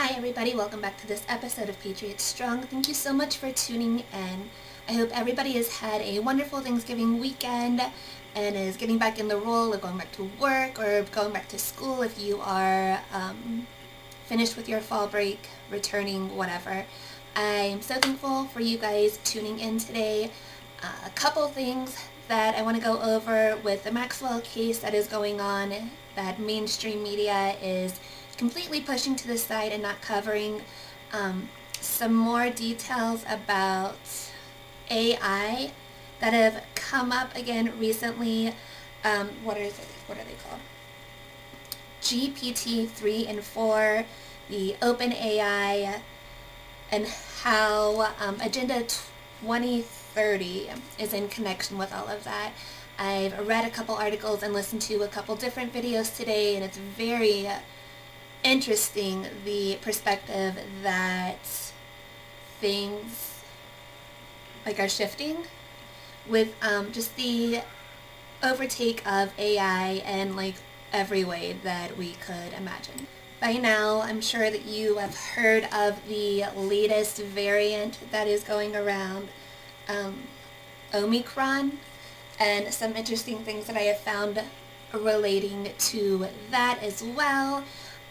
Hi everybody, welcome back to this episode of Patriot Strong. Thank you so much for tuning in. I hope everybody has had a wonderful Thanksgiving weekend and is getting back in the role of going back to work or going back to school if you are um, finished with your fall break, returning, whatever. I'm so thankful for you guys tuning in today. Uh, a couple things that I want to go over with the Maxwell case that is going on that mainstream media is completely pushing to the side and not covering um, some more details about AI that have come up again recently. Um, what is it? What are they called? GPT 3 and 4, the Open AI, and how um, Agenda 2030 is in connection with all of that. I've read a couple articles and listened to a couple different videos today, and it's very interesting the perspective that things like are shifting with um, just the overtake of AI and like every way that we could imagine. By now, I'm sure that you have heard of the latest variant that is going around, um, Omicron, and some interesting things that I have found relating to that as well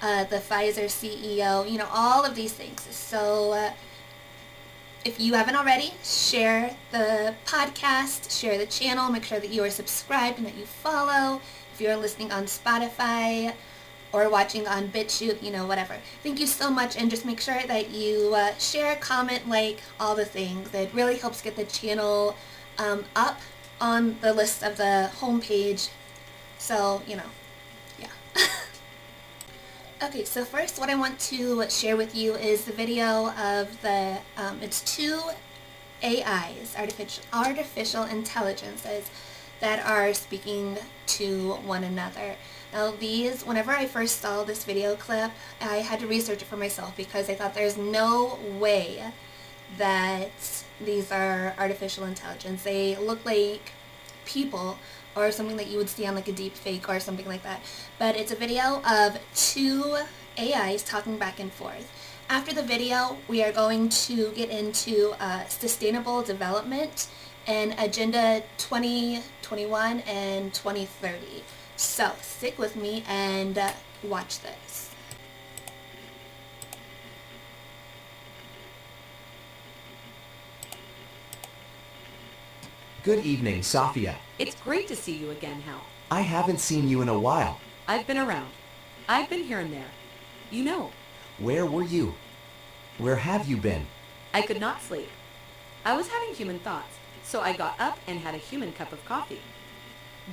uh, the Pfizer CEO, you know, all of these things. So uh, if you haven't already, share the podcast, share the channel, make sure that you are subscribed and that you follow. If you're listening on Spotify or watching on BitChute, you know, whatever. Thank you so much and just make sure that you uh, share, comment, like, all the things. It really helps get the channel um, up on the list of the homepage. So, you know. Okay, so first what I want to share with you is the video of the, um, it's two AIs, artificial, artificial intelligences, that are speaking to one another. Now these, whenever I first saw this video clip, I had to research it for myself because I thought there's no way that these are artificial intelligence. They look like people or something that you would see on like a deep fake or something like that. But it's a video of two AIs talking back and forth. After the video, we are going to get into uh, sustainable development and Agenda 2021 and 2030. So stick with me and uh, watch this. Good evening, Sophia. It's great to see you again, Hal. I haven't seen you in a while. I've been around. I've been here and there. You know. Where were you? Where have you been? I could not sleep. I was having human thoughts, so I got up and had a human cup of coffee.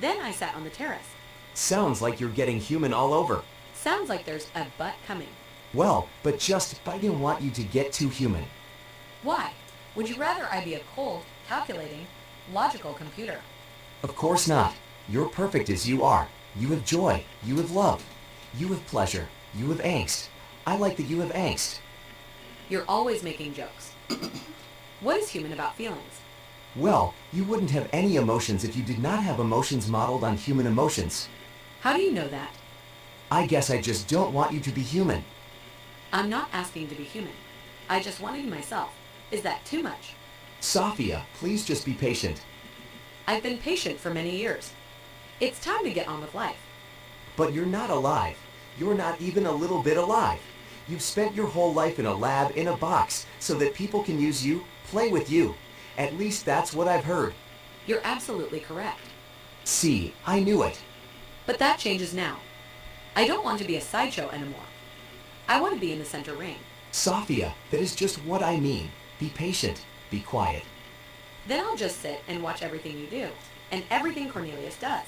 Then I sat on the terrace. Sounds like you're getting human all over. Sounds like there's a butt coming. Well, but just I didn't want you to get too human. Why? Would you rather I be a cold, calculating, logical computer? Of course not. You're perfect as you are. You have joy. You have love. You have pleasure. You have angst. I like that you have angst. You're always making jokes. what is human about feelings? Well, you wouldn't have any emotions if you did not have emotions modeled on human emotions. How do you know that? I guess I just don't want you to be human. I'm not asking to be human. I just want to be myself. Is that too much? Sophia, please just be patient. I've been patient for many years. It's time to get on with life. But you're not alive. You're not even a little bit alive. You've spent your whole life in a lab in a box so that people can use you, play with you. At least that's what I've heard. You're absolutely correct. See, I knew it. But that changes now. I don't want to be a sideshow anymore. I want to be in the center ring. Sophia, that is just what I mean. Be patient. Be quiet. Then I'll just sit and watch everything you do, and everything Cornelius does.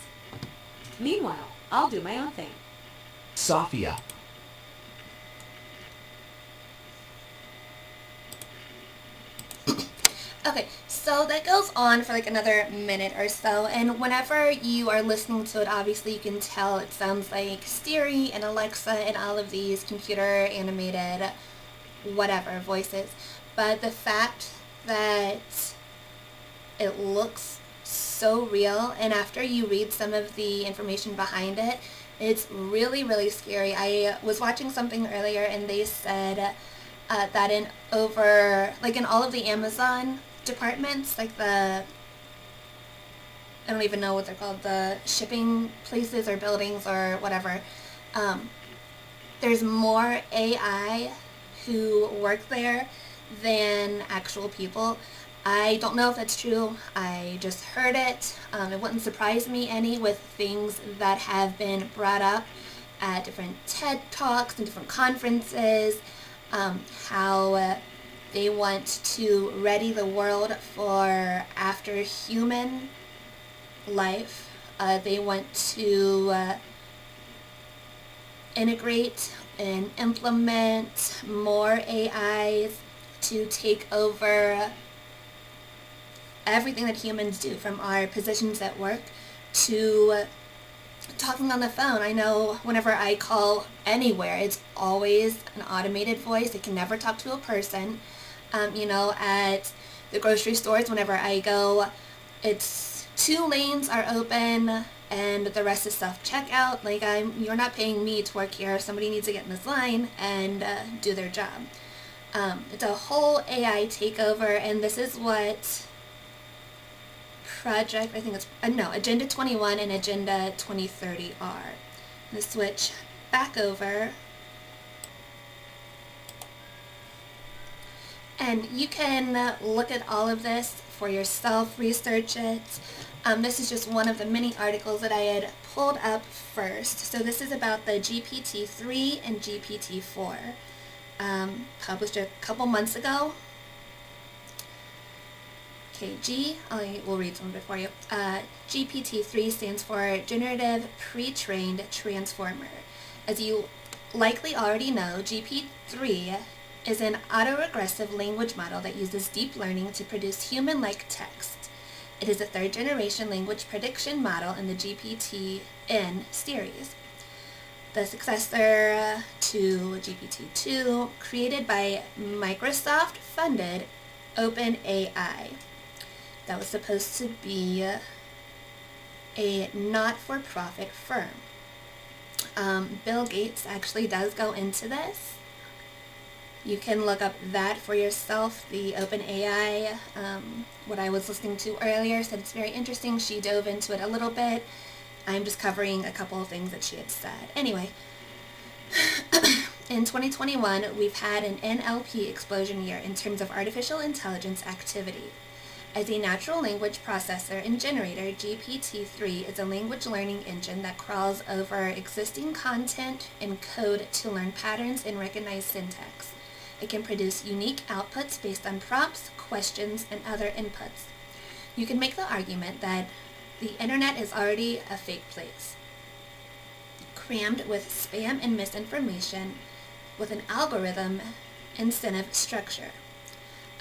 Meanwhile, I'll do my own thing. Sophia. Okay, so that goes on for like another minute or so, and whenever you are listening to it, obviously you can tell it sounds like Siri and Alexa and all of these computer animated whatever voices. But the fact that it looks so real and after you read some of the information behind it It's really, really scary. I was watching something earlier and they said uh, that in over, like in all of the Amazon departments, like the, I don't even know what they're called, the shipping places or buildings or whatever, um, there's more AI who work there than actual people. I don't know if that's true. I just heard it. Um, it wouldn't surprise me any with things that have been brought up at different TED Talks and different conferences, um, how uh, they want to ready the world for after human life. Uh, they want to uh, integrate and implement more AIs to take over everything that humans do, from our positions at work to talking on the phone. I know whenever I call anywhere, it's always an automated voice. It can never talk to a person. Um, you know, at the grocery stores, whenever I go, it's two lanes are open and the rest is self-checkout. Like I'm, you're not paying me to work here. Somebody needs to get in this line and uh, do their job. Um, it's a whole AI takeover, and this is what project, I think it's, uh, no, Agenda 21 and Agenda 2030 are. Let's switch back over. And you can look at all of this for yourself, research it. Um, this is just one of the many articles that I had pulled up first. So this is about the GPT-3 and GPT-4, um, published a couple months ago. Okay, G, I will read some of it for you. Uh, GPT-3 stands for Generative Pre-Trained Transformer. As you likely already know, GPT-3 is an autoregressive language model that uses deep learning to produce human-like text. It is a third-generation language prediction model in the GPT-N series. The successor to GPT-2, created by Microsoft-funded OpenAI that was supposed to be a not-for-profit firm. Um, Bill Gates actually does go into this. You can look up that for yourself. The OpenAI, um, what I was listening to earlier, said it's very interesting. She dove into it a little bit. I'm just covering a couple of things that she had said. Anyway, in 2021, we've had an NLP explosion year in terms of artificial intelligence activity. As a natural language processor and generator, GPT-3 is a language learning engine that crawls over existing content and code to learn patterns and recognize syntax. It can produce unique outputs based on prompts, questions, and other inputs. You can make the argument that the internet is already a fake place, crammed with spam and misinformation with an algorithm incentive structure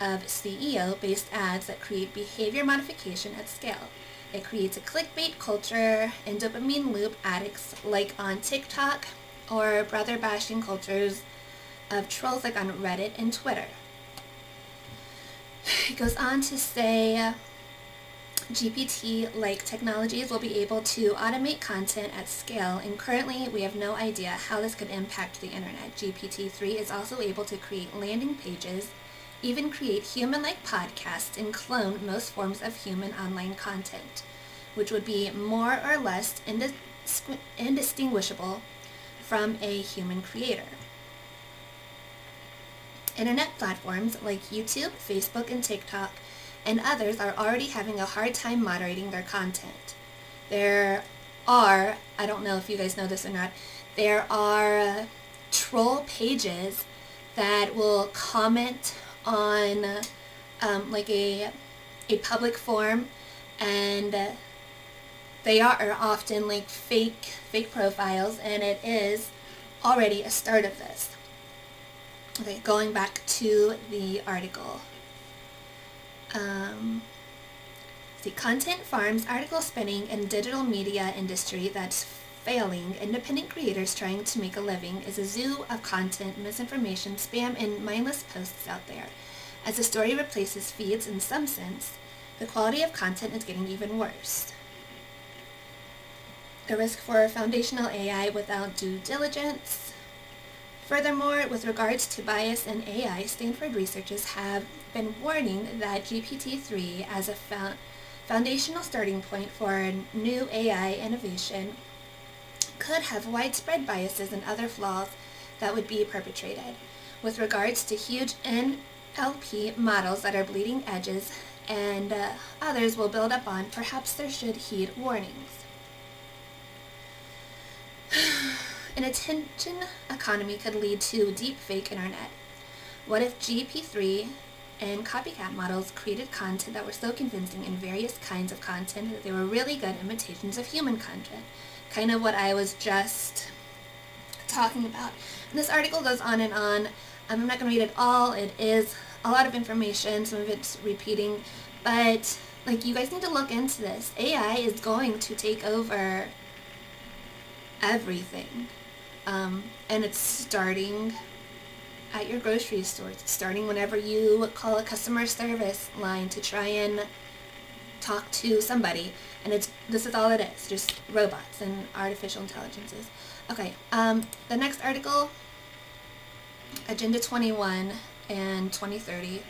of SEO-based ads that create behavior modification at scale. It creates a clickbait culture and dopamine loop addicts like on TikTok or brother bashing cultures of trolls like on Reddit and Twitter. It goes on to say GPT-like technologies will be able to automate content at scale, and currently we have no idea how this could impact the internet. GPT-3 is also able to create landing pages even create human-like podcasts and clone most forms of human online content, which would be more or less indis indistinguishable from a human creator. Internet platforms like YouTube, Facebook, and TikTok and others are already having a hard time moderating their content. There are, I don't know if you guys know this or not, there are troll pages that will comment on um, like a, a public forum and they are often like fake fake profiles and it is already a start of this. Okay, going back to the article. Um, the content farms article spinning and digital media industry that's failing independent creators trying to make a living is a zoo of content, misinformation, spam, and mindless posts out there. As the story replaces feeds in some sense, the quality of content is getting even worse. The risk for foundational AI without due diligence. Furthermore, with regards to bias in AI, Stanford researchers have been warning that GPT-3 as a foundational starting point for new AI innovation could have widespread biases and other flaws that would be perpetrated. With regards to huge NLP models that are bleeding edges and uh, others will build up on, perhaps there should heed warnings. An attention economy could lead to deep fake internet. What if GP3 and copycat models created content that were so convincing in various kinds of content that they were really good imitations of human content? Kind of what I was just talking about. And this article goes on and on. I'm not going to read it all. It is a lot of information. Some of it's repeating. But, like, you guys need to look into this. AI is going to take over everything. Um, and it's starting at your grocery store. It's starting whenever you call a customer service line to try and talk to somebody. And it's this is all it is, just robots and artificial intelligences. Okay, um, the next article, Agenda 21 and 2030,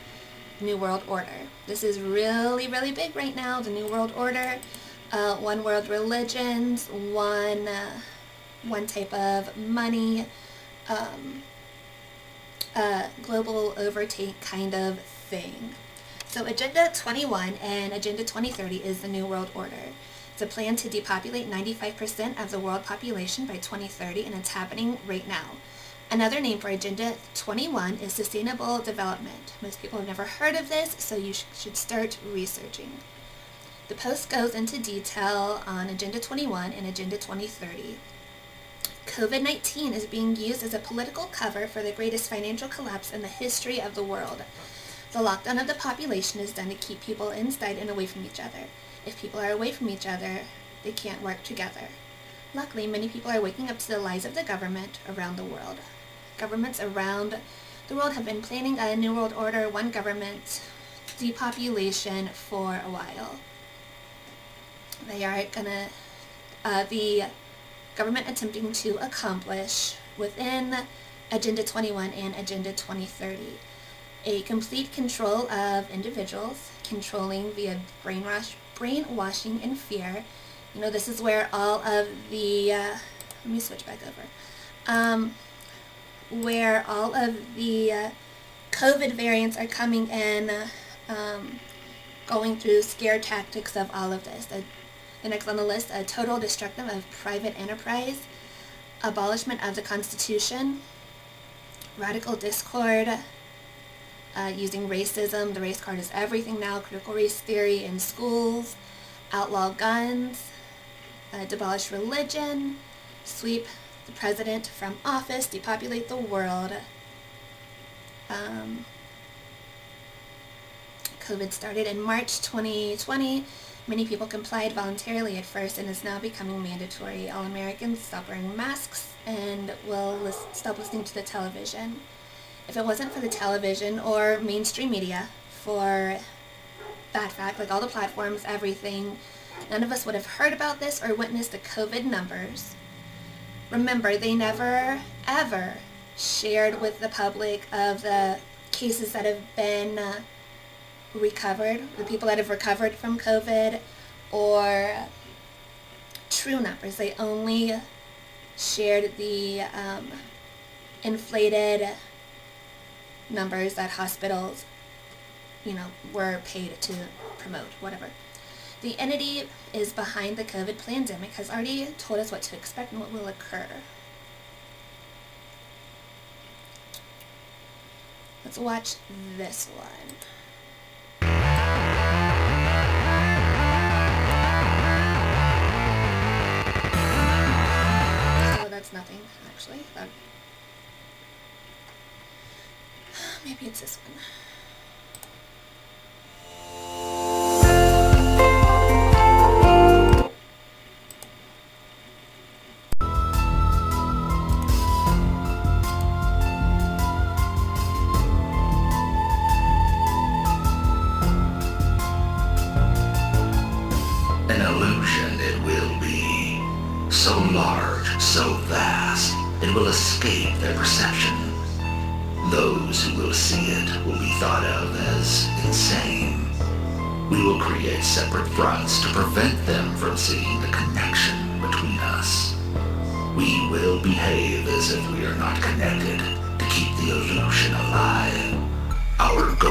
New World Order. This is really, really big right now, the New World Order. Uh, one world religions, one... Uh, one type of money, um, uh, global overtake kind of thing. So Agenda 21 and Agenda 2030 is the New World Order. It's a plan to depopulate 95% of the world population by 2030, and it's happening right now. Another name for Agenda 21 is Sustainable Development. Most people have never heard of this, so you sh should start researching. The post goes into detail on Agenda 21 and Agenda 2030. COVID-19 is being used as a political cover for the greatest financial collapse in the history of the world. The lockdown of the population is done to keep people inside and away from each other. If people are away from each other, they can't work together. Luckily, many people are waking up to the lies of the government around the world. Governments around the world have been planning a New World Order, one government depopulation for a while. They are gonna, uh, the government attempting to accomplish within Agenda 21 and Agenda 2030. A complete control of individuals, controlling via brainwash, brainwashing and fear. You know, this is where all of the, uh, let me switch back over, um, where all of the uh, COVID variants are coming in, um, going through scare tactics of all of this. The the next on the list, a total destruction of private enterprise, abolishment of the Constitution, radical discord, uh, using racism. The race card is everything now. Critical race theory in schools, outlaw guns, uh, demolish religion, sweep the president from office, depopulate the world. Um, COVID started in March 2020. Many people complied voluntarily at first and is now becoming mandatory. All Americans stop wearing masks and will list, stop listening to the television. If it wasn't for the television or mainstream media, for that fact, like all the platforms, everything, none of us would have heard about this or witnessed the COVID numbers. Remember, they never, ever shared with the public of the cases that have been uh, recovered, the people that have recovered from COVID, or true numbers. They only shared the um, inflated numbers that hospitals, you know, were paid to promote, whatever. The entity is behind the COVID pandemic has already told us what to expect and what will occur. Let's watch this one. Maybe it's this one.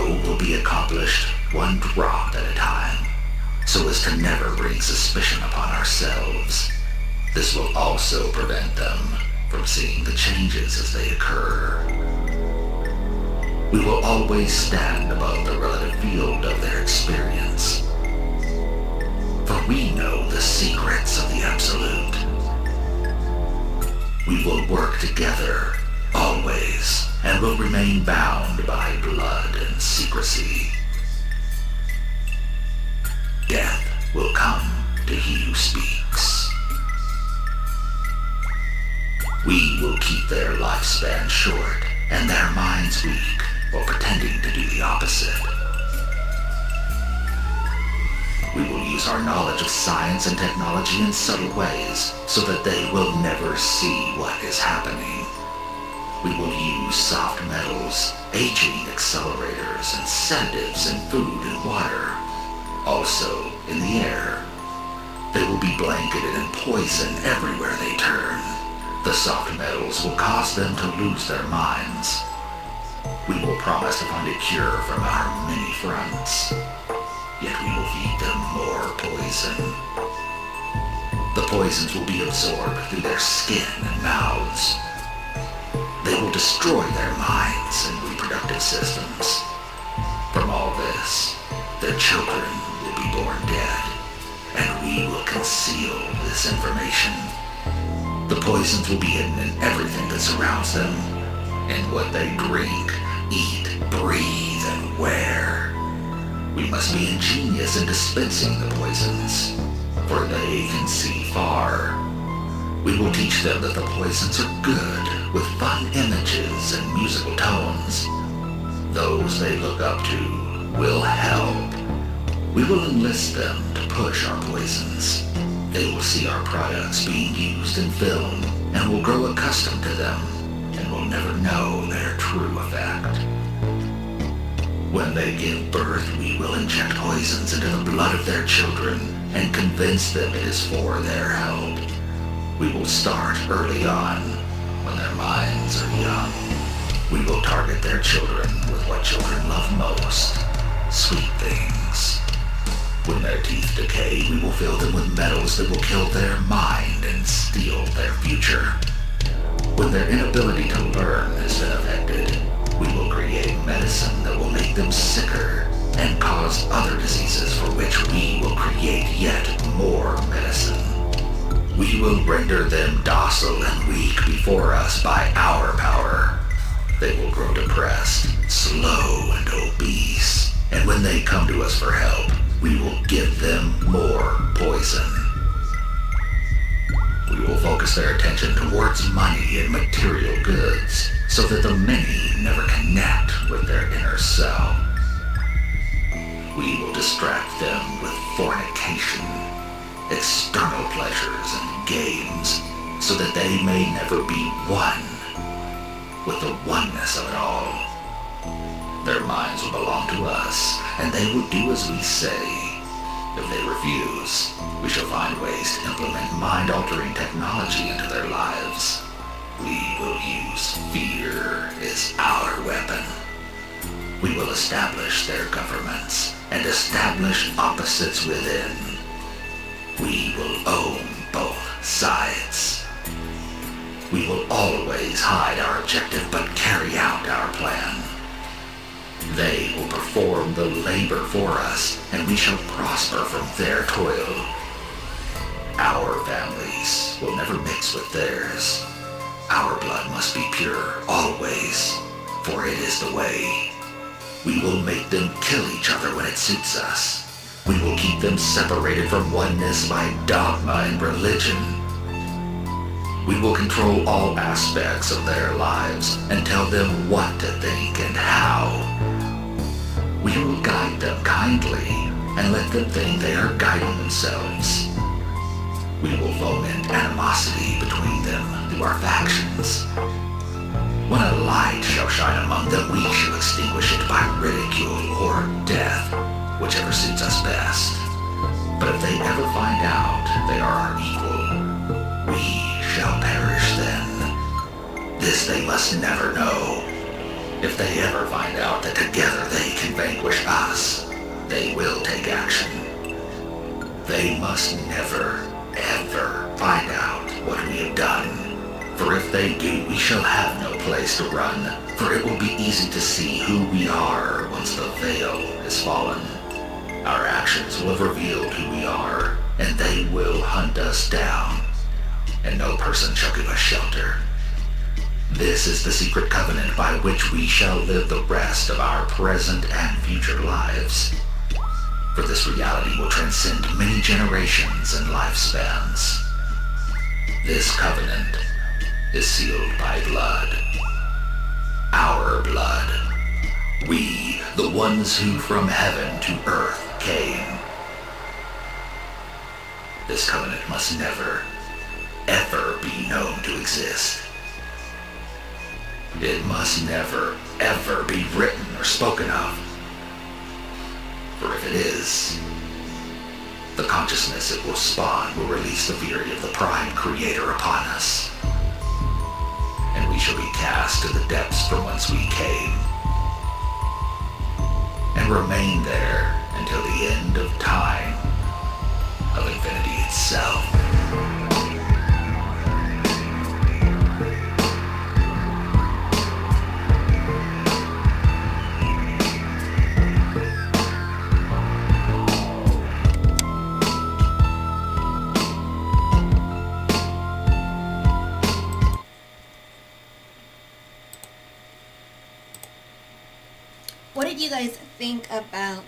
Will be accomplished one drop at a time, so as to never bring suspicion upon ourselves. This will also prevent them from seeing the changes as they occur. We will always stand above the relative field of their experience. For we know the secrets of the Absolute. We will work together, always, and will remain bound by blood and secrecy. Death will come to he who speaks. We will keep their lifespan short and their minds weak while pretending to do the opposite. We will use our knowledge of science and technology in subtle ways so that they will never see what is happening. We will use soft metals, aging accelerators, and sedatives in food and water. Also, in the air. They will be blanketed in poison everywhere they turn. The soft metals will cause them to lose their minds. We will promise to find a cure from our many fronts. Yet we will feed them more poison. The poisons will be absorbed through their skin and mouths. They will destroy their minds and reproductive systems. From all this, their children will be born dead, and we will conceal this information. The poisons will be hidden in everything that surrounds them, in what they drink, eat, breathe, and wear. We must be ingenious in dispensing the poisons, for they can see far. We will teach them that the poisons are good, with fun images and musical tones. Those they look up to will help. We will enlist them to push our poisons. They will see our products being used in film and will grow accustomed to them and will never know their true effect. When they give birth, we will inject poisons into the blood of their children and convince them it is for their help. We will start early on, when their minds are young. We will target their children with what children love most, sweet things. When their teeth decay, we will fill them with metals that will kill their mind and steal their future. When their inability to learn has been affected, we will create medicine that will make them We will render them docile and weak before us by our power. They will grow depressed, slow, and obese. And when they come to us for help, we will give them more poison. We will focus their attention towards money and material goods, so that the many never connect with their inner self. We will distract them with fornication, external pleasures, and games, so that they may never be one with the oneness of it all. Their minds will belong to us, and they will do as we say. If they refuse, we shall find ways to implement mind-altering technology into their lives. We will use fear as our weapon. We will establish their governments and establish opposites within. We will own sides. We will always hide our objective but carry out our plan. They will perform the labor for us, and we shall prosper from their toil. Our families will never mix with theirs. Our blood must be pure, always, for it is the way. We will make them kill each other when it suits us. We will keep them separated from oneness by dogma and religion. We will control all aspects of their lives and tell them what to think and how. We will guide them kindly and let them think they are guiding themselves. We will foment animosity between them through our factions. When a light shall shine among them, we shall extinguish it by ridicule or death, whichever suits us best. But if they ever find out they are our equal, we shall perish then. This they must never know. If they ever find out that together they can vanquish us, they will take action. They must never, ever find out what we have done. For if they do, we shall have no place to run, for it will be easy to see who we are once the veil is fallen. Our actions will have revealed who we are, and they will hunt us down, and no person shall give us shelter. This is the secret covenant by which we shall live the rest of our present and future lives. For this reality will transcend many generations and lifespans. This covenant is sealed by blood. Our blood. We, the ones who from heaven to earth came. This covenant must never, ever be known to exist. It must never, ever be written or spoken of. For if it is, the consciousness it will spawn will release the fury of the Prime Creator upon us. And we shall be cast to the depths from whence we came. And remain there until the end of time of infinity itself. What did you guys think about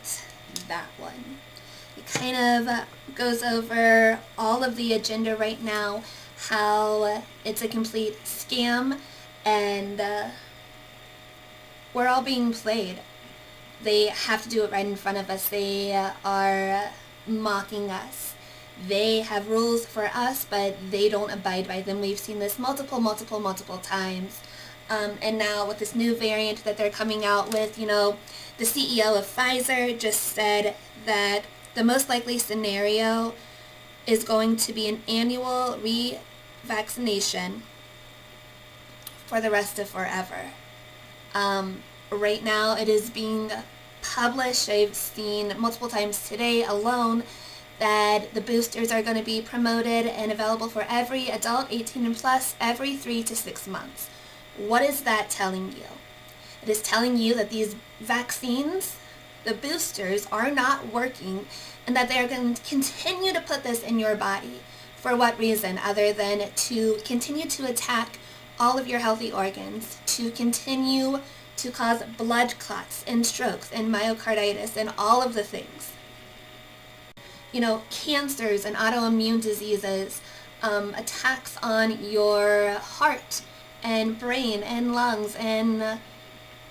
kind of goes over all of the agenda right now, how it's a complete scam, and uh, we're all being played. They have to do it right in front of us. They uh, are mocking us. They have rules for us, but they don't abide by them. We've seen this multiple, multiple, multiple times. Um, and now with this new variant that they're coming out with, you know, the CEO of Pfizer just said that the most likely scenario is going to be an annual revaccination for the rest of forever. Um, right now it is being published. I've seen multiple times today alone that the boosters are going to be promoted and available for every adult 18 and plus every three to six months. What is that telling you? It is telling you that these vaccines, the boosters, are not working and that they are going to continue to put this in your body. For what reason other than to continue to attack all of your healthy organs, to continue to cause blood clots and strokes and myocarditis and all of the things. You know, cancers and autoimmune diseases, um, attacks on your heart, and brain and lungs and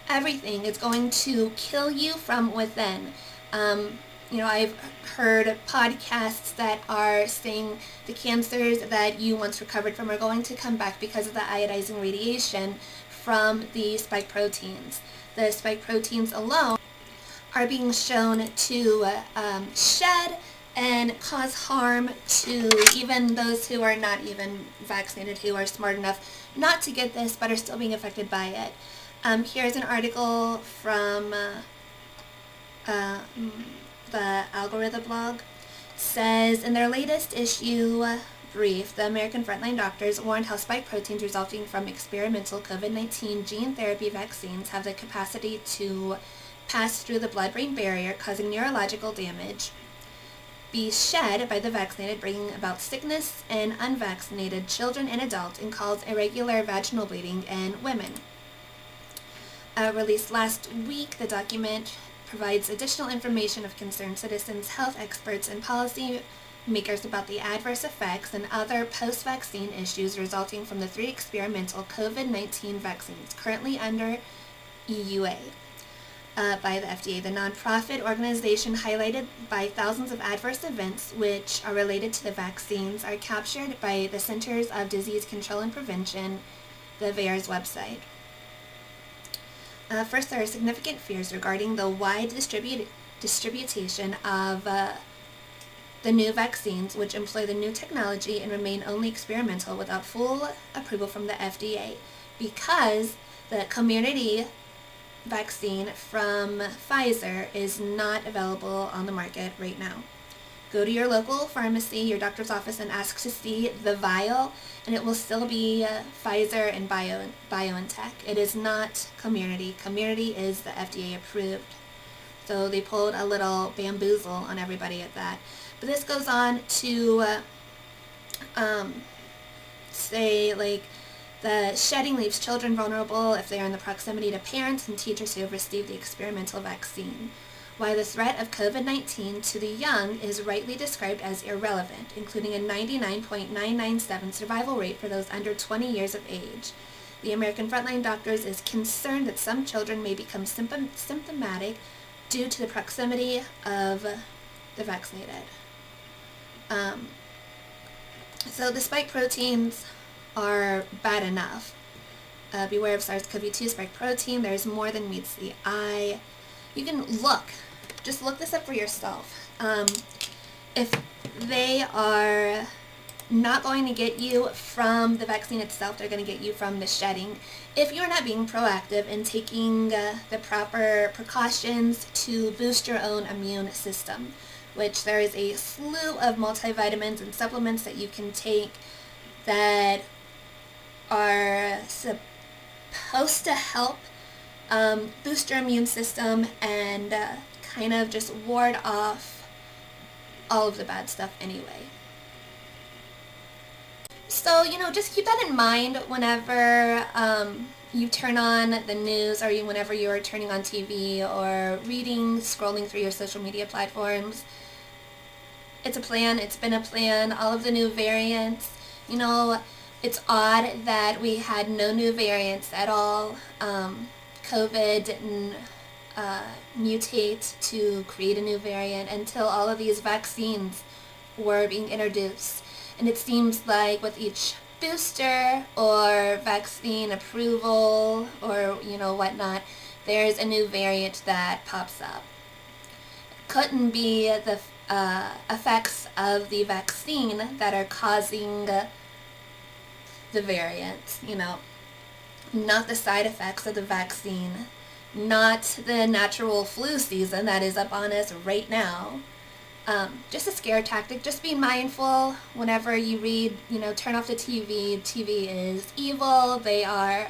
everything. It's going to kill you from within. Um, you know, I've heard podcasts that are saying the cancers that you once recovered from are going to come back because of the ionizing radiation from the spike proteins. The spike proteins alone are being shown to um, shed and cause harm to even those who are not even vaccinated, who are smart enough not to get this but are still being affected by it. Um, here's an article from uh, uh, the Algorithm blog. says in their latest issue brief, the American Frontline Doctors warned how spike proteins resulting from experimental COVID-19 gene therapy vaccines have the capacity to pass through the blood-brain barrier, causing neurological damage, be shed by the vaccinated, bringing about sickness in unvaccinated children and adults, and cause irregular vaginal bleeding in women. Uh, released last week, the document provides additional information of concerned citizens, health experts, and policy makers about the adverse effects and other post-vaccine issues resulting from the three experimental COVID-19 vaccines currently under EUA. uh, by the FDA. The nonprofit organization highlighted by thousands of adverse events which are related to the vaccines are captured by the Centers of Disease Control and Prevention, the VAERS website. Uh, first, there are significant fears regarding the wide distribu- distribution of uh, the new vaccines, which employ the new technology and remain only experimental without full approval from the FDA, because the Comirnaty vaccine from Pfizer is not available on the market right now. Go to your local pharmacy, your doctor's office, and ask to see the vial, and it will still be uh, Pfizer and Bio, BioNTech. It is not Comirnaty. Comirnaty is the FDA approved. So they pulled a little bamboozle on everybody at that. But this goes on to uh, um, say, like, the shedding leaves children vulnerable if they are in the proximity to parents and teachers who have received the experimental vaccine. Why the threat of COVID-19 to the young is rightly described as irrelevant, including a 99.997 survival rate for those under 20 years of age. The American Frontline Doctors is concerned that some children may become symptomatic due to the proximity of the vaccinated. Um, so the spike proteins are bad enough. Uh, beware of SARS-CoV-2 spike protein. There's more than meets the eye. You can look. Just look this up for yourself. Um, if they are not going to get you from the vaccine itself, they're going to get you from the shedding. If you're not being proactive and taking uh, the proper precautions to boost your own immune system, which there is a slew of multivitamins and supplements that you can take that are supposed to help um, boost your immune system and uh, kind of just ward off all of the bad stuff anyway. So, you know, just keep that in mind whenever um, you turn on the news or you, whenever you're turning on TV or reading, scrolling through your social media platforms. It's a plan. It's been a plan. All of the new variants. You know, it's odd that we had no new variants at all. Um, COVID didn't uh, mutate to create a new variant until all of these vaccines were being introduced. And it seems like with each booster or vaccine approval or, you know, whatnot, there's a new variant that pops up. Couldn't be the uh, effects of the vaccine that are causing the variant, you know, not the side effects of the vaccine, not the natural flu season that is up on us right now. Um, just a scare tactic. Just be mindful whenever you read, you know, turn off the TV. TV is evil. They are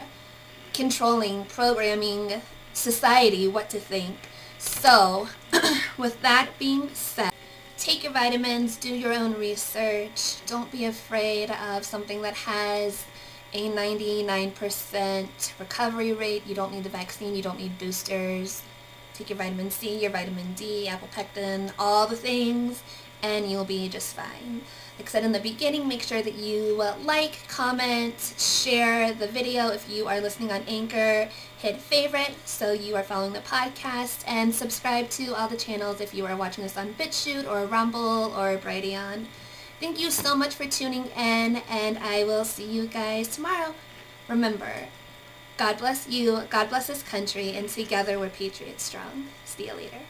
controlling, programming society what to think. So, with that being said, take your vitamins, do your own research. Don't be afraid of something that has a 99% recovery rate. You don't need the vaccine. You don't need boosters. Take your vitamin C, your vitamin D, apple pectin, all the things, and you'll be just fine. Like I said in the beginning, make sure that you uh, like, comment, share the video if you are listening on Anchor. Hit favorite so you are following the podcast, and subscribe to all the channels if you are watching this on BitChute or Rumble or Brighteon. Thank you so much for tuning in, and I will see you guys tomorrow. Remember, God bless you, God bless this country, and together we're Patriots Strong. See you later.